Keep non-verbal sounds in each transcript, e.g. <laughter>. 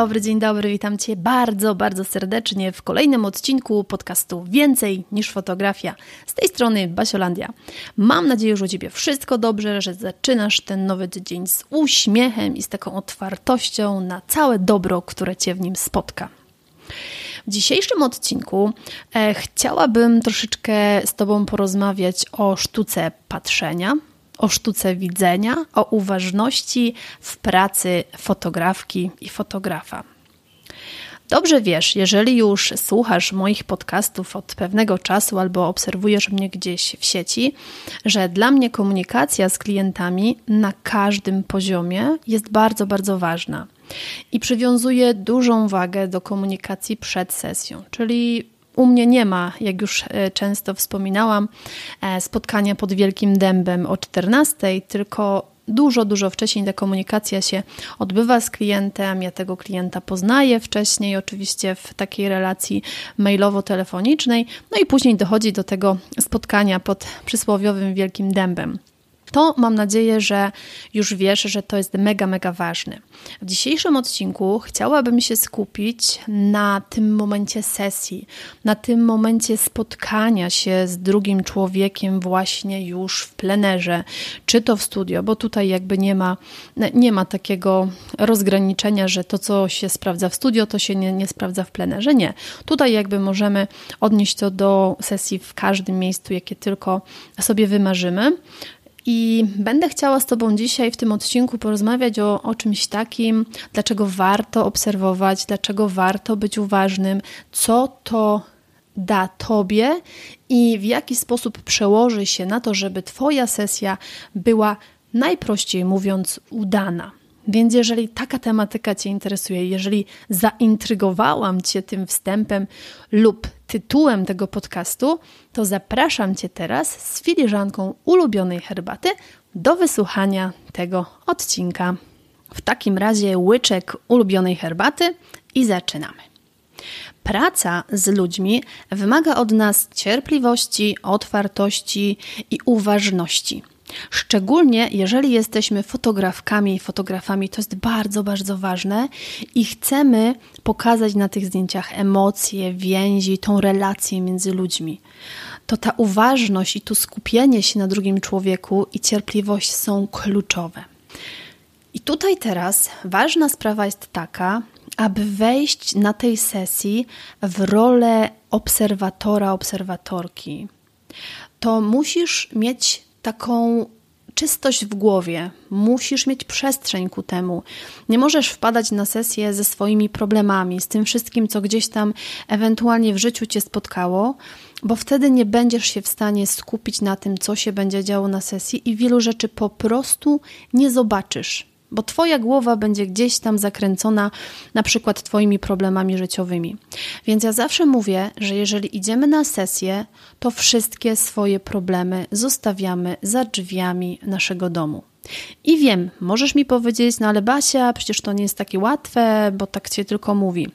Dobry, dzień dobry, witam Cię bardzo, bardzo serdecznie w kolejnym odcinku podcastu Więcej niż fotografia. Z tej strony Basiolandia. Mam nadzieję, że u Ciebie wszystko dobrze, że zaczynasz ten nowy tydzień z uśmiechem i z taką otwartością na całe dobro, które Cię w nim spotka. W dzisiejszym odcinku e, chciałabym troszeczkę z Tobą porozmawiać o sztuce patrzenia, o sztuce widzenia, o uważności w pracy fotografki i fotografa. Dobrze wiesz, jeżeli już słuchasz moich podcastów od pewnego czasu albo obserwujesz mnie gdzieś w sieci, że dla mnie komunikacja z klientami na każdym poziomie jest bardzo, bardzo ważna. I przywiązuję dużą wagę do komunikacji przed sesją, czyli u mnie nie ma, jak już e, często wspominałam, e, spotkania pod Wielkim Dębem o 14, tylko dużo, dużo wcześniej ta komunikacja się odbywa z klientem. Ja tego klienta poznaję wcześniej, oczywiście w takiej relacji mailowo-telefonicznej, no i później dochodzi do tego spotkania pod przysłowiowym Wielkim Dębem to mam nadzieję, że już wiesz, że to jest mega, mega ważne. W dzisiejszym odcinku chciałabym się skupić na tym momencie sesji, na tym momencie spotkania się z drugim człowiekiem właśnie już w plenerze, czy to w studio, bo tutaj jakby nie ma, nie ma takiego rozgraniczenia, że to, co się sprawdza w studio, to się nie, nie sprawdza w plenerze. Nie. Tutaj jakby możemy odnieść to do sesji w każdym miejscu, jakie tylko sobie wymarzymy. I będę chciała z Tobą dzisiaj w tym odcinku porozmawiać o, o czymś takim, dlaczego warto obserwować, dlaczego warto być uważnym, co to da Tobie i w jaki sposób przełoży się na to, żeby Twoja sesja była najprościej mówiąc udana. Więc jeżeli taka tematyka Cię interesuje, jeżeli zaintrygowałam Cię tym wstępem lub tytułem tego podcastu, to zapraszam Cię teraz z filiżanką ulubionej herbaty do wysłuchania tego odcinka. W takim razie łyczek ulubionej herbaty i zaczynamy. Praca z ludźmi wymaga od nas cierpliwości, otwartości i uważności. Szczególnie jeżeli jesteśmy fotografkami i fotografami, to jest bardzo, bardzo ważne i chcemy pokazać na tych zdjęciach emocje, więzi, tą relację między ludźmi. To ta uważność i to skupienie się na drugim człowieku i cierpliwość są kluczowe. I tutaj teraz ważna sprawa jest taka, aby wejść na tej sesji w rolę obserwatora, obserwatorki. To musisz mieć taką czystość w głowie, musisz mieć przestrzeń ku temu. Nie możesz wpadać na sesję ze swoimi problemami, z tym wszystkim, co gdzieś tam ewentualnie w życiu cię spotkało, bo wtedy nie będziesz się w stanie skupić na tym, co się będzie działo na sesji i wielu rzeczy po prostu nie zobaczysz bo Twoja głowa będzie gdzieś tam zakręcona na przykład Twoimi problemami życiowymi. Więc ja zawsze mówię, że jeżeli idziemy na sesję, to wszystkie swoje problemy zostawiamy za drzwiami naszego domu. I wiem, możesz mi powiedzieć, no ale Basia, przecież to nie jest takie łatwe, bo tak się tylko mówi.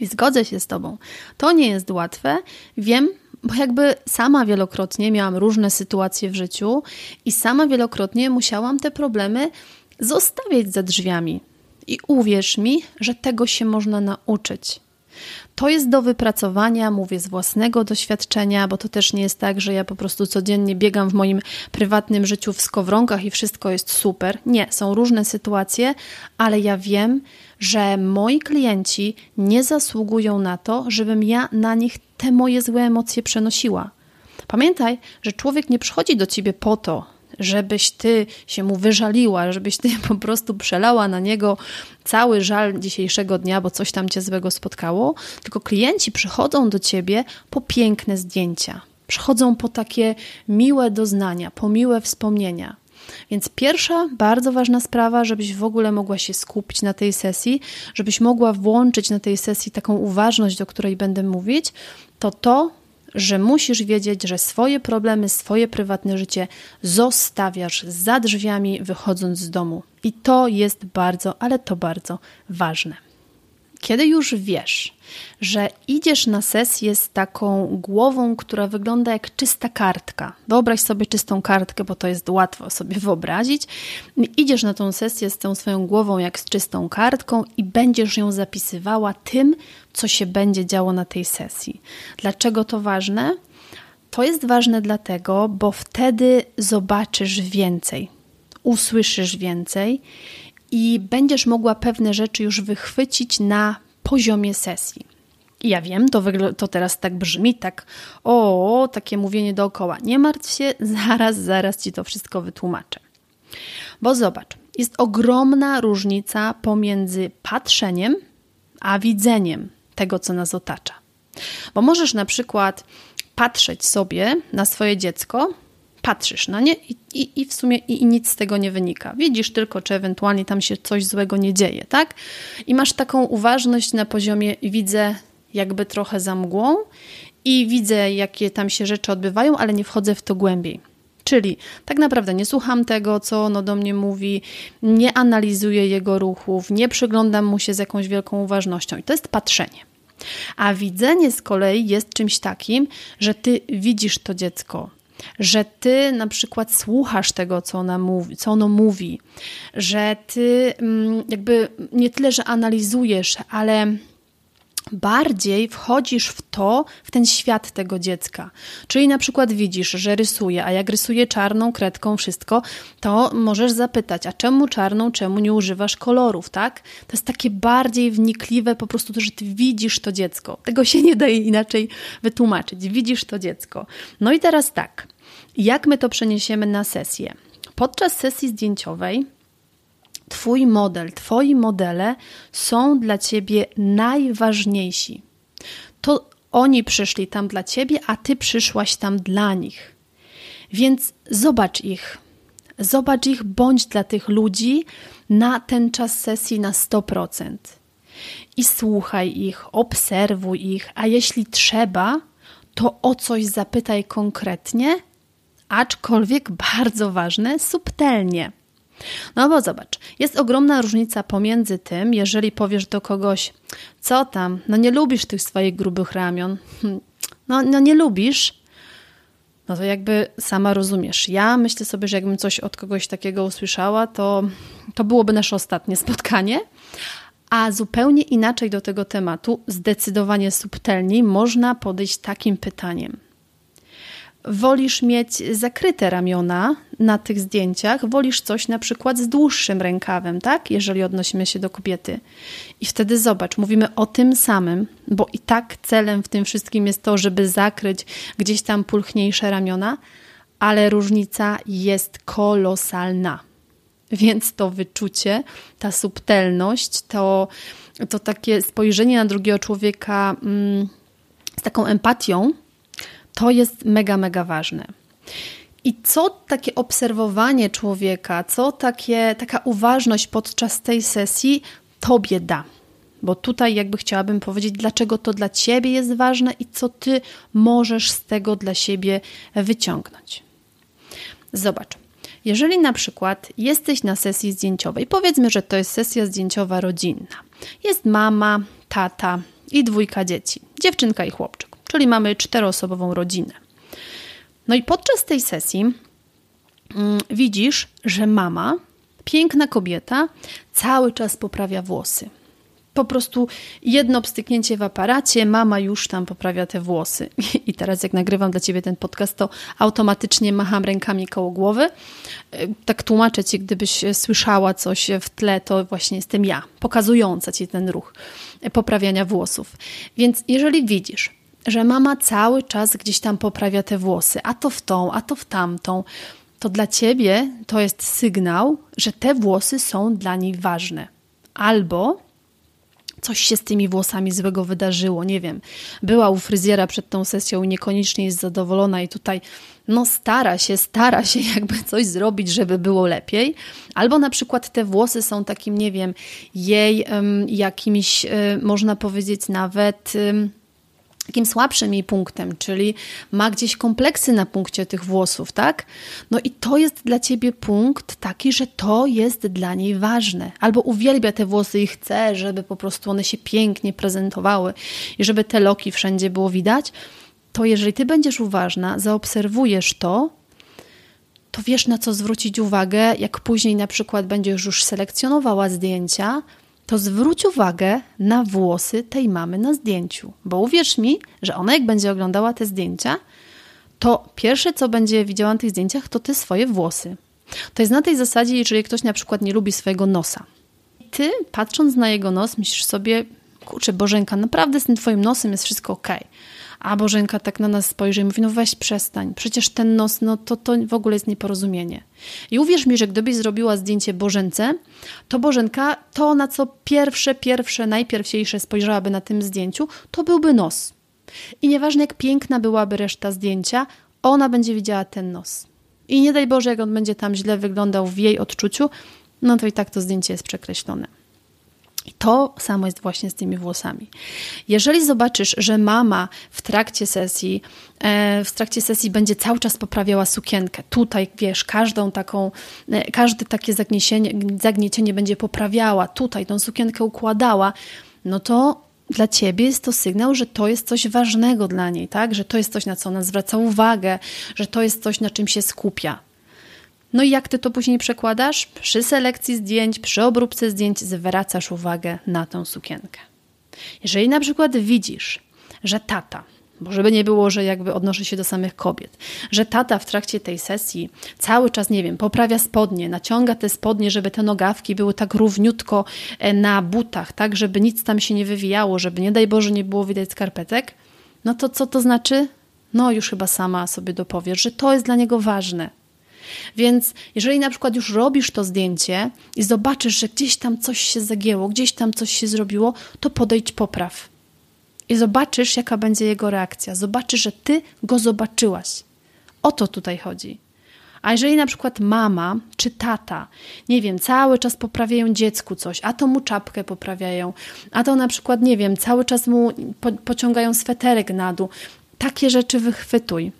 I zgodzę się z Tobą. To nie jest łatwe. Wiem, bo jakby sama wielokrotnie miałam różne sytuacje w życiu i sama wielokrotnie musiałam te problemy zostawiać za drzwiami. I uwierz mi, że tego się można nauczyć. To jest do wypracowania, mówię z własnego doświadczenia, bo to też nie jest tak, że ja po prostu codziennie biegam w moim prywatnym życiu w skowronkach i wszystko jest super. Nie, są różne sytuacje, ale ja wiem, że moi klienci nie zasługują na to, żebym ja na nich te moje złe emocje przenosiła. Pamiętaj, że człowiek nie przychodzi do ciebie po to, żebyś ty się mu wyżaliła, żebyś ty po prostu przelała na niego cały żal dzisiejszego dnia, bo coś tam cię złego spotkało, tylko klienci przychodzą do ciebie po piękne zdjęcia. Przychodzą po takie miłe doznania, po miłe wspomnienia. Więc pierwsza bardzo ważna sprawa, żebyś w ogóle mogła się skupić na tej sesji, żebyś mogła włączyć na tej sesji taką uważność, o której będę mówić, to to, że musisz wiedzieć, że swoje problemy, swoje prywatne życie zostawiasz za drzwiami, wychodząc z domu. I to jest bardzo, ale to bardzo ważne. Kiedy już wiesz, że idziesz na sesję z taką głową, która wygląda jak czysta kartka. Wyobraź sobie czystą kartkę, bo to jest łatwo sobie wyobrazić. Idziesz na tą sesję z tą swoją głową jak z czystą kartką i będziesz ją zapisywała tym, co się będzie działo na tej sesji. Dlaczego to ważne? To jest ważne dlatego, bo wtedy zobaczysz więcej, usłyszysz więcej i będziesz mogła pewne rzeczy już wychwycić na poziomie sesji. I ja wiem, to, to teraz tak brzmi, tak o, takie mówienie dookoła. Nie martw się, <laughs> zaraz, zaraz ci to wszystko wytłumaczę. Bo zobacz, jest ogromna różnica pomiędzy patrzeniem a widzeniem tego, co nas otacza. Bo możesz na przykład patrzeć sobie na swoje dziecko patrzysz na nie i, i, i w sumie i, i, nic z tego nie wynika. Widzisz tylko, czy ewentualnie tam się coś złego nie dzieje, tak? I masz taką uważność na poziomie widzę jakby trochę za mgłą i widzę, jakie tam się rzeczy odbywają, ale nie wchodzę w to głębiej. Czyli tak naprawdę nie słucham tego, co ono do mnie mówi, nie analizuję jego ruchów, nie przyglądam mu się z jakąś wielką uważnością. I to jest patrzenie. A widzenie z kolei jest czymś takim, że ty widzisz to dziecko, że ty na przykład słuchasz tego, co, ona mówi, co ono mówi, że ty mm, jakby nie tyle, że analizujesz, ale bardziej wchodzisz w to, w ten świat tego dziecka. Czyli na przykład widzisz, że rysuje, a jak rysuje czarną kredką wszystko, to możesz zapytać, a czemu czarną, czemu nie używasz kolorów, tak? To jest takie bardziej wnikliwe po prostu to, że ty widzisz to dziecko. Tego się nie da inaczej wytłumaczyć. Widzisz to dziecko. No i teraz tak, jak my to przeniesiemy na sesję? Podczas sesji zdjęciowej Twój model, Twoi modele są dla Ciebie najważniejsi. To oni przyszli tam dla Ciebie, a Ty przyszłaś tam dla nich. Więc zobacz ich. Zobacz ich, bądź dla tych ludzi na ten czas sesji na 100%. I słuchaj ich, obserwuj ich, a jeśli trzeba, to o coś zapytaj konkretnie, aczkolwiek bardzo ważne, subtelnie. No bo zobacz, jest ogromna różnica pomiędzy tym, jeżeli powiesz do kogoś, co tam, no nie lubisz tych swoich grubych ramion, hm, no, no nie lubisz, no to jakby sama rozumiesz. Ja myślę sobie, że jakbym coś od kogoś takiego usłyszała, to, to byłoby nasze ostatnie spotkanie. A zupełnie inaczej do tego tematu, zdecydowanie subtelniej, można podejść takim pytaniem wolisz mieć zakryte ramiona na tych zdjęciach, wolisz coś na przykład z dłuższym rękawem, tak? Jeżeli odnosimy się do kobiety. I wtedy zobacz, mówimy o tym samym, bo i tak celem w tym wszystkim jest to, żeby zakryć gdzieś tam pulchniejsze ramiona, ale różnica jest kolosalna. Więc to wyczucie, ta subtelność, to, to takie spojrzenie na drugiego człowieka mm, z taką empatią, to jest mega, mega ważne. I co takie obserwowanie człowieka, co takie, taka uważność podczas tej sesji tobie da? Bo tutaj jakby chciałabym powiedzieć, dlaczego to dla ciebie jest ważne i co ty możesz z tego dla siebie wyciągnąć. Zobacz. Jeżeli na przykład jesteś na sesji zdjęciowej, powiedzmy, że to jest sesja zdjęciowa rodzinna. Jest mama, tata i dwójka dzieci, dziewczynka i chłopczyk czyli mamy czteroosobową rodzinę. No i podczas tej sesji mm, widzisz, że mama, piękna kobieta, cały czas poprawia włosy. Po prostu jedno pstyknięcie w aparacie, mama już tam poprawia te włosy. <laughs> I teraz, jak nagrywam dla ciebie ten podcast, to automatycznie macham rękami koło głowy. Tak tłumaczę ci, gdybyś słyszała coś w tle, to właśnie jestem ja, pokazująca ci ten ruch poprawiania włosów. Więc jeżeli widzisz, że mama cały czas gdzieś tam poprawia te włosy, a to w tą, a to w tamtą, to dla ciebie to jest sygnał, że te włosy są dla niej ważne. Albo coś się z tymi włosami złego wydarzyło, nie wiem. Była u fryzjera przed tą sesją i niekoniecznie jest zadowolona i tutaj no stara się, stara się <laughs> jakby coś zrobić, żeby było lepiej. Albo na przykład te włosy są takim, nie wiem, jej um, jakimś, um, można powiedzieć nawet... Um, takim słabszym jej punktem, czyli ma gdzieś kompleksy na punkcie tych włosów, tak? No i to jest dla ciebie punkt taki, że to jest dla niej ważne. Albo uwielbia te włosy i chce, żeby po prostu one się pięknie prezentowały i żeby te loki wszędzie było widać. To jeżeli ty będziesz uważna, zaobserwujesz to, to wiesz na co zwrócić uwagę, jak później na przykład będziesz już selekcjonowała zdjęcia, to zwróć uwagę na włosy tej mamy na zdjęciu. Bo uwierz mi, że ona jak będzie oglądała te zdjęcia, to pierwsze, co będzie widziała na tych zdjęciach, to te swoje włosy. To jest na tej zasadzie, jeżeli ktoś na przykład nie lubi swojego nosa. Ty, patrząc na jego nos, myślisz sobie, kurczę, Bożenka, naprawdę z tym twoim nosem jest wszystko ok. A Bożenka tak na nas spojrzy i mówi, no weź przestań, przecież ten nos, no to, to w ogóle jest nieporozumienie. I uwierz mi, że gdybyś zrobiła zdjęcie Bożence, to Bożenka, to na co pierwsze, pierwsze, najpierwsiejsze spojrzałaby na tym zdjęciu, to byłby nos. I nieważne jak piękna byłaby reszta zdjęcia, ona będzie widziała ten nos. I nie daj Boże, jak on będzie tam źle wyglądał w jej odczuciu, no to i tak to zdjęcie jest przekreślone. I to samo jest właśnie z tymi włosami. Jeżeli zobaczysz, że mama w trakcie sesji, e, w trakcie sesji będzie cały czas poprawiała sukienkę, tutaj wiesz, każdą taką, e, każde takie zagniecienie, zagniecienie będzie poprawiała, tutaj tą sukienkę układała, no to dla ciebie jest to sygnał, że to jest coś ważnego dla niej, tak? Że to jest coś, na co ona zwraca uwagę, że to jest coś, na czym się skupia. No i jak ty to później przekładasz? Przy selekcji zdjęć, przy obróbce zdjęć zwracasz uwagę na tą sukienkę. Jeżeli na przykład widzisz, że tata, bo żeby nie było, że jakby odnoszę się do samych kobiet, że tata w trakcie tej sesji cały czas, nie wiem, poprawia spodnie, naciąga te spodnie, żeby te nogawki były tak równiutko e, na butach, tak, żeby nic tam się nie wywijało, żeby nie daj Boże nie było widać skarpetek, no to co to znaczy? No już chyba sama sobie dopowiesz, że to jest dla niego ważne, więc jeżeli na przykład już robisz to zdjęcie i zobaczysz, że gdzieś tam coś się zagięło, gdzieś tam coś się zrobiło, to podejdź popraw. I zobaczysz, jaka będzie jego reakcja. Zobaczysz, że ty go zobaczyłaś. O to tutaj chodzi. A jeżeli na przykład mama czy tata, nie wiem, cały czas poprawiają dziecku coś, a to mu czapkę poprawiają, a to na przykład, nie wiem, cały czas mu po, pociągają sweterek na dół, takie rzeczy wychwytuj.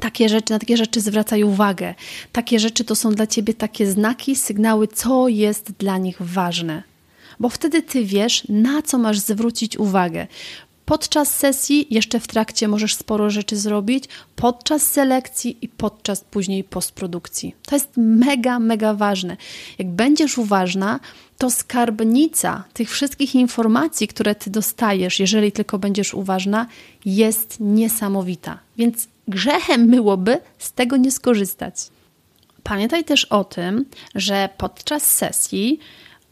Takie rzeczy, na takie rzeczy zwracaj uwagę. Takie rzeczy to są dla ciebie takie znaki, sygnały, co jest dla nich ważne. Bo wtedy ty wiesz, na co masz zwrócić uwagę. Podczas sesji, jeszcze w trakcie możesz sporo rzeczy zrobić, podczas selekcji i podczas później postprodukcji. To jest mega, mega ważne. Jak będziesz uważna, to skarbnica tych wszystkich informacji, które ty dostajesz, jeżeli tylko będziesz uważna, jest niesamowita. Więc grzechem byłoby z tego nie skorzystać. Pamiętaj też o tym, że podczas sesji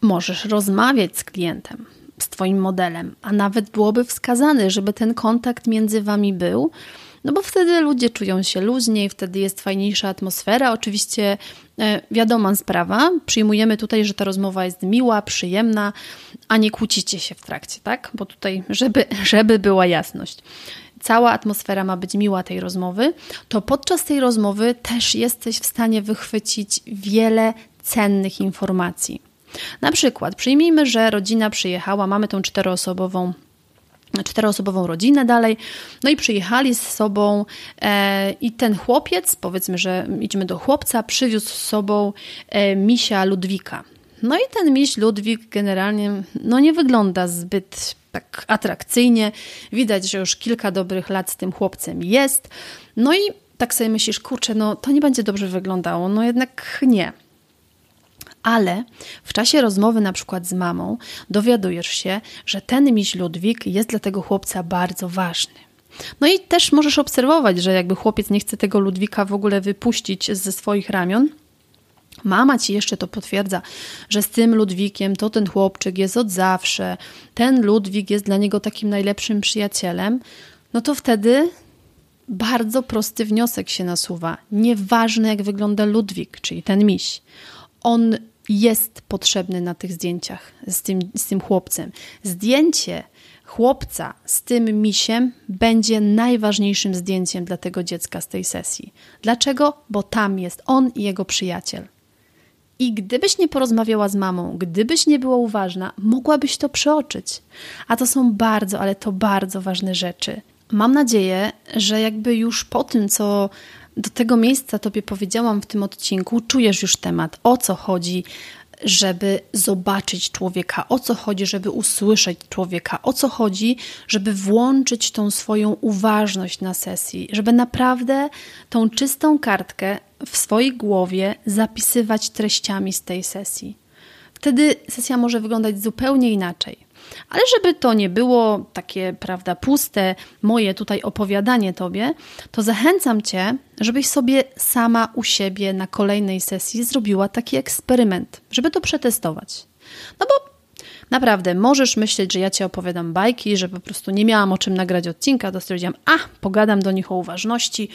możesz rozmawiać z klientem, z Twoim modelem, a nawet byłoby wskazane, żeby ten kontakt między Wami był, no bo wtedy ludzie czują się luźniej, wtedy jest fajniejsza atmosfera. Oczywiście e, wiadoma sprawa, przyjmujemy tutaj, że ta rozmowa jest miła, przyjemna, a nie kłócicie się w trakcie, tak? Bo tutaj, żeby, <laughs> żeby była jasność cała atmosfera ma być miła tej rozmowy, to podczas tej rozmowy też jesteś w stanie wychwycić wiele cennych informacji. Na przykład, przyjmijmy, że rodzina przyjechała, mamy tą czteroosobową czteroosobową rodzinę dalej, no i przyjechali z sobą e, i ten chłopiec, powiedzmy, że idziemy do chłopca, przywiózł z sobą e, misia Ludwika. No i ten miś Ludwik generalnie no nie wygląda zbyt tak atrakcyjnie. Widać, że już kilka dobrych lat z tym chłopcem jest. No i tak sobie myślisz, kurczę, no to nie będzie dobrze wyglądało. No jednak nie. Ale w czasie rozmowy na przykład z mamą dowiadujesz się, że ten miś Ludwik jest dla tego chłopca bardzo ważny. No i też możesz obserwować, że jakby chłopiec nie chce tego Ludwika w ogóle wypuścić ze swoich ramion, Mama ci jeszcze to potwierdza, że z tym Ludwikiem to ten chłopczyk jest od zawsze, ten Ludwik jest dla niego takim najlepszym przyjacielem, no to wtedy bardzo prosty wniosek się nasuwa. Nieważne, jak wygląda Ludwik, czyli ten miś. On jest potrzebny na tych zdjęciach z tym, z tym chłopcem. Zdjęcie chłopca z tym misiem będzie najważniejszym zdjęciem dla tego dziecka z tej sesji. Dlaczego? Bo tam jest on i jego przyjaciel. I gdybyś nie porozmawiała z mamą, gdybyś nie była uważna, mogłabyś to przeoczyć. A to są bardzo, ale to bardzo ważne rzeczy. Mam nadzieję, że jakby już po tym, co do tego miejsca Tobie powiedziałam w tym odcinku, czujesz już temat, o co chodzi, żeby zobaczyć człowieka, o co chodzi, żeby usłyszeć człowieka, o co chodzi, żeby włączyć tą swoją uważność na sesji, żeby naprawdę tą czystą kartkę w swojej głowie zapisywać treściami z tej sesji. Wtedy sesja może wyglądać zupełnie inaczej. Ale żeby to nie było takie, prawda, puste, moje tutaj opowiadanie tobie, to zachęcam cię, żebyś sobie sama u siebie na kolejnej sesji zrobiła taki eksperyment, żeby to przetestować. No bo Naprawdę, możesz myśleć, że ja ci opowiadam bajki, że po prostu nie miałam o czym nagrać odcinka, to stwierdziłam, a, pogadam do nich o uważności,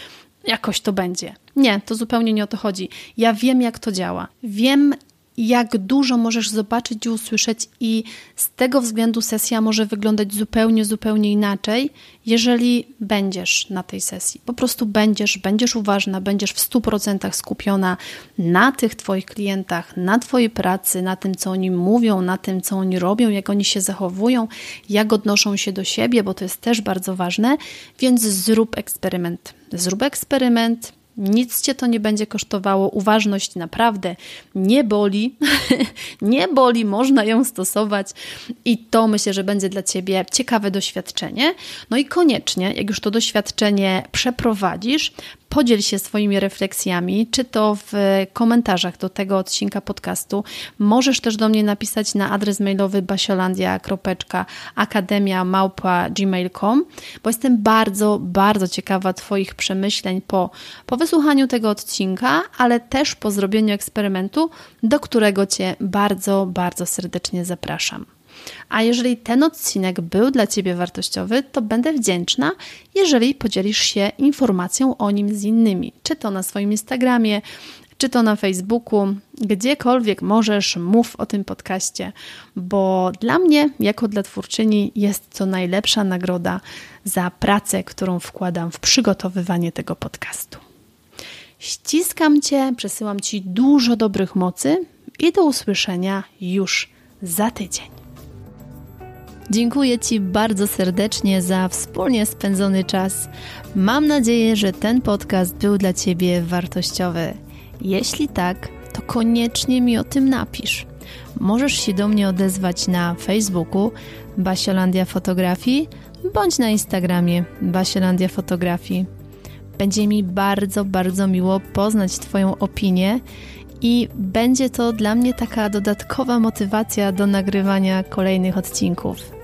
jakoś to będzie. Nie, to zupełnie nie o to chodzi. Ja wiem, jak to działa. Wiem, jak dużo możesz zobaczyć i usłyszeć, i z tego względu sesja może wyglądać zupełnie, zupełnie inaczej, jeżeli będziesz na tej sesji. Po prostu będziesz, będziesz uważna, będziesz w 100% skupiona na tych Twoich klientach, na Twojej pracy, na tym, co oni mówią, na tym, co oni robią, jak oni się zachowują, jak odnoszą się do siebie, bo to jest też bardzo ważne. Więc zrób eksperyment. Zrób eksperyment, nic cię to nie będzie kosztowało. Uważność naprawdę nie boli. <laughs> nie boli, można ją stosować i to myślę, że będzie dla ciebie ciekawe doświadczenie. No i koniecznie, jak już to doświadczenie przeprowadzisz, Podziel się swoimi refleksjami, czy to w komentarzach do tego odcinka podcastu. Możesz też do mnie napisać na adres mailowy basiolandia.akademia.gmail.com, bo jestem bardzo, bardzo ciekawa Twoich przemyśleń po, po wysłuchaniu tego odcinka, ale też po zrobieniu eksperymentu, do którego Cię bardzo, bardzo serdecznie zapraszam. A jeżeli ten odcinek był dla Ciebie wartościowy, to będę wdzięczna, jeżeli podzielisz się informacją o nim z innymi, czy to na swoim Instagramie, czy to na Facebooku, gdziekolwiek możesz, mów o tym podcaście, bo dla mnie, jako dla twórczyni, jest to najlepsza nagroda za pracę, którą wkładam w przygotowywanie tego podcastu. Ściskam Cię, przesyłam Ci dużo dobrych mocy i do usłyszenia już za tydzień. Dziękuję Ci bardzo serdecznie za wspólnie spędzony czas. Mam nadzieję, że ten podcast był dla Ciebie wartościowy. Jeśli tak, to koniecznie mi o tym napisz. Możesz się do mnie odezwać na Facebooku Basiolandia Fotografii bądź na Instagramie Basiolandia Fotografii. Będzie mi bardzo, bardzo miło poznać Twoją opinię i będzie to dla mnie taka dodatkowa motywacja do nagrywania kolejnych odcinków.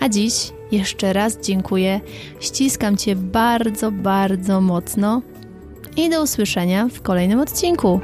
A dziś jeszcze raz dziękuję, ściskam Cię bardzo, bardzo mocno i do usłyszenia w kolejnym odcinku.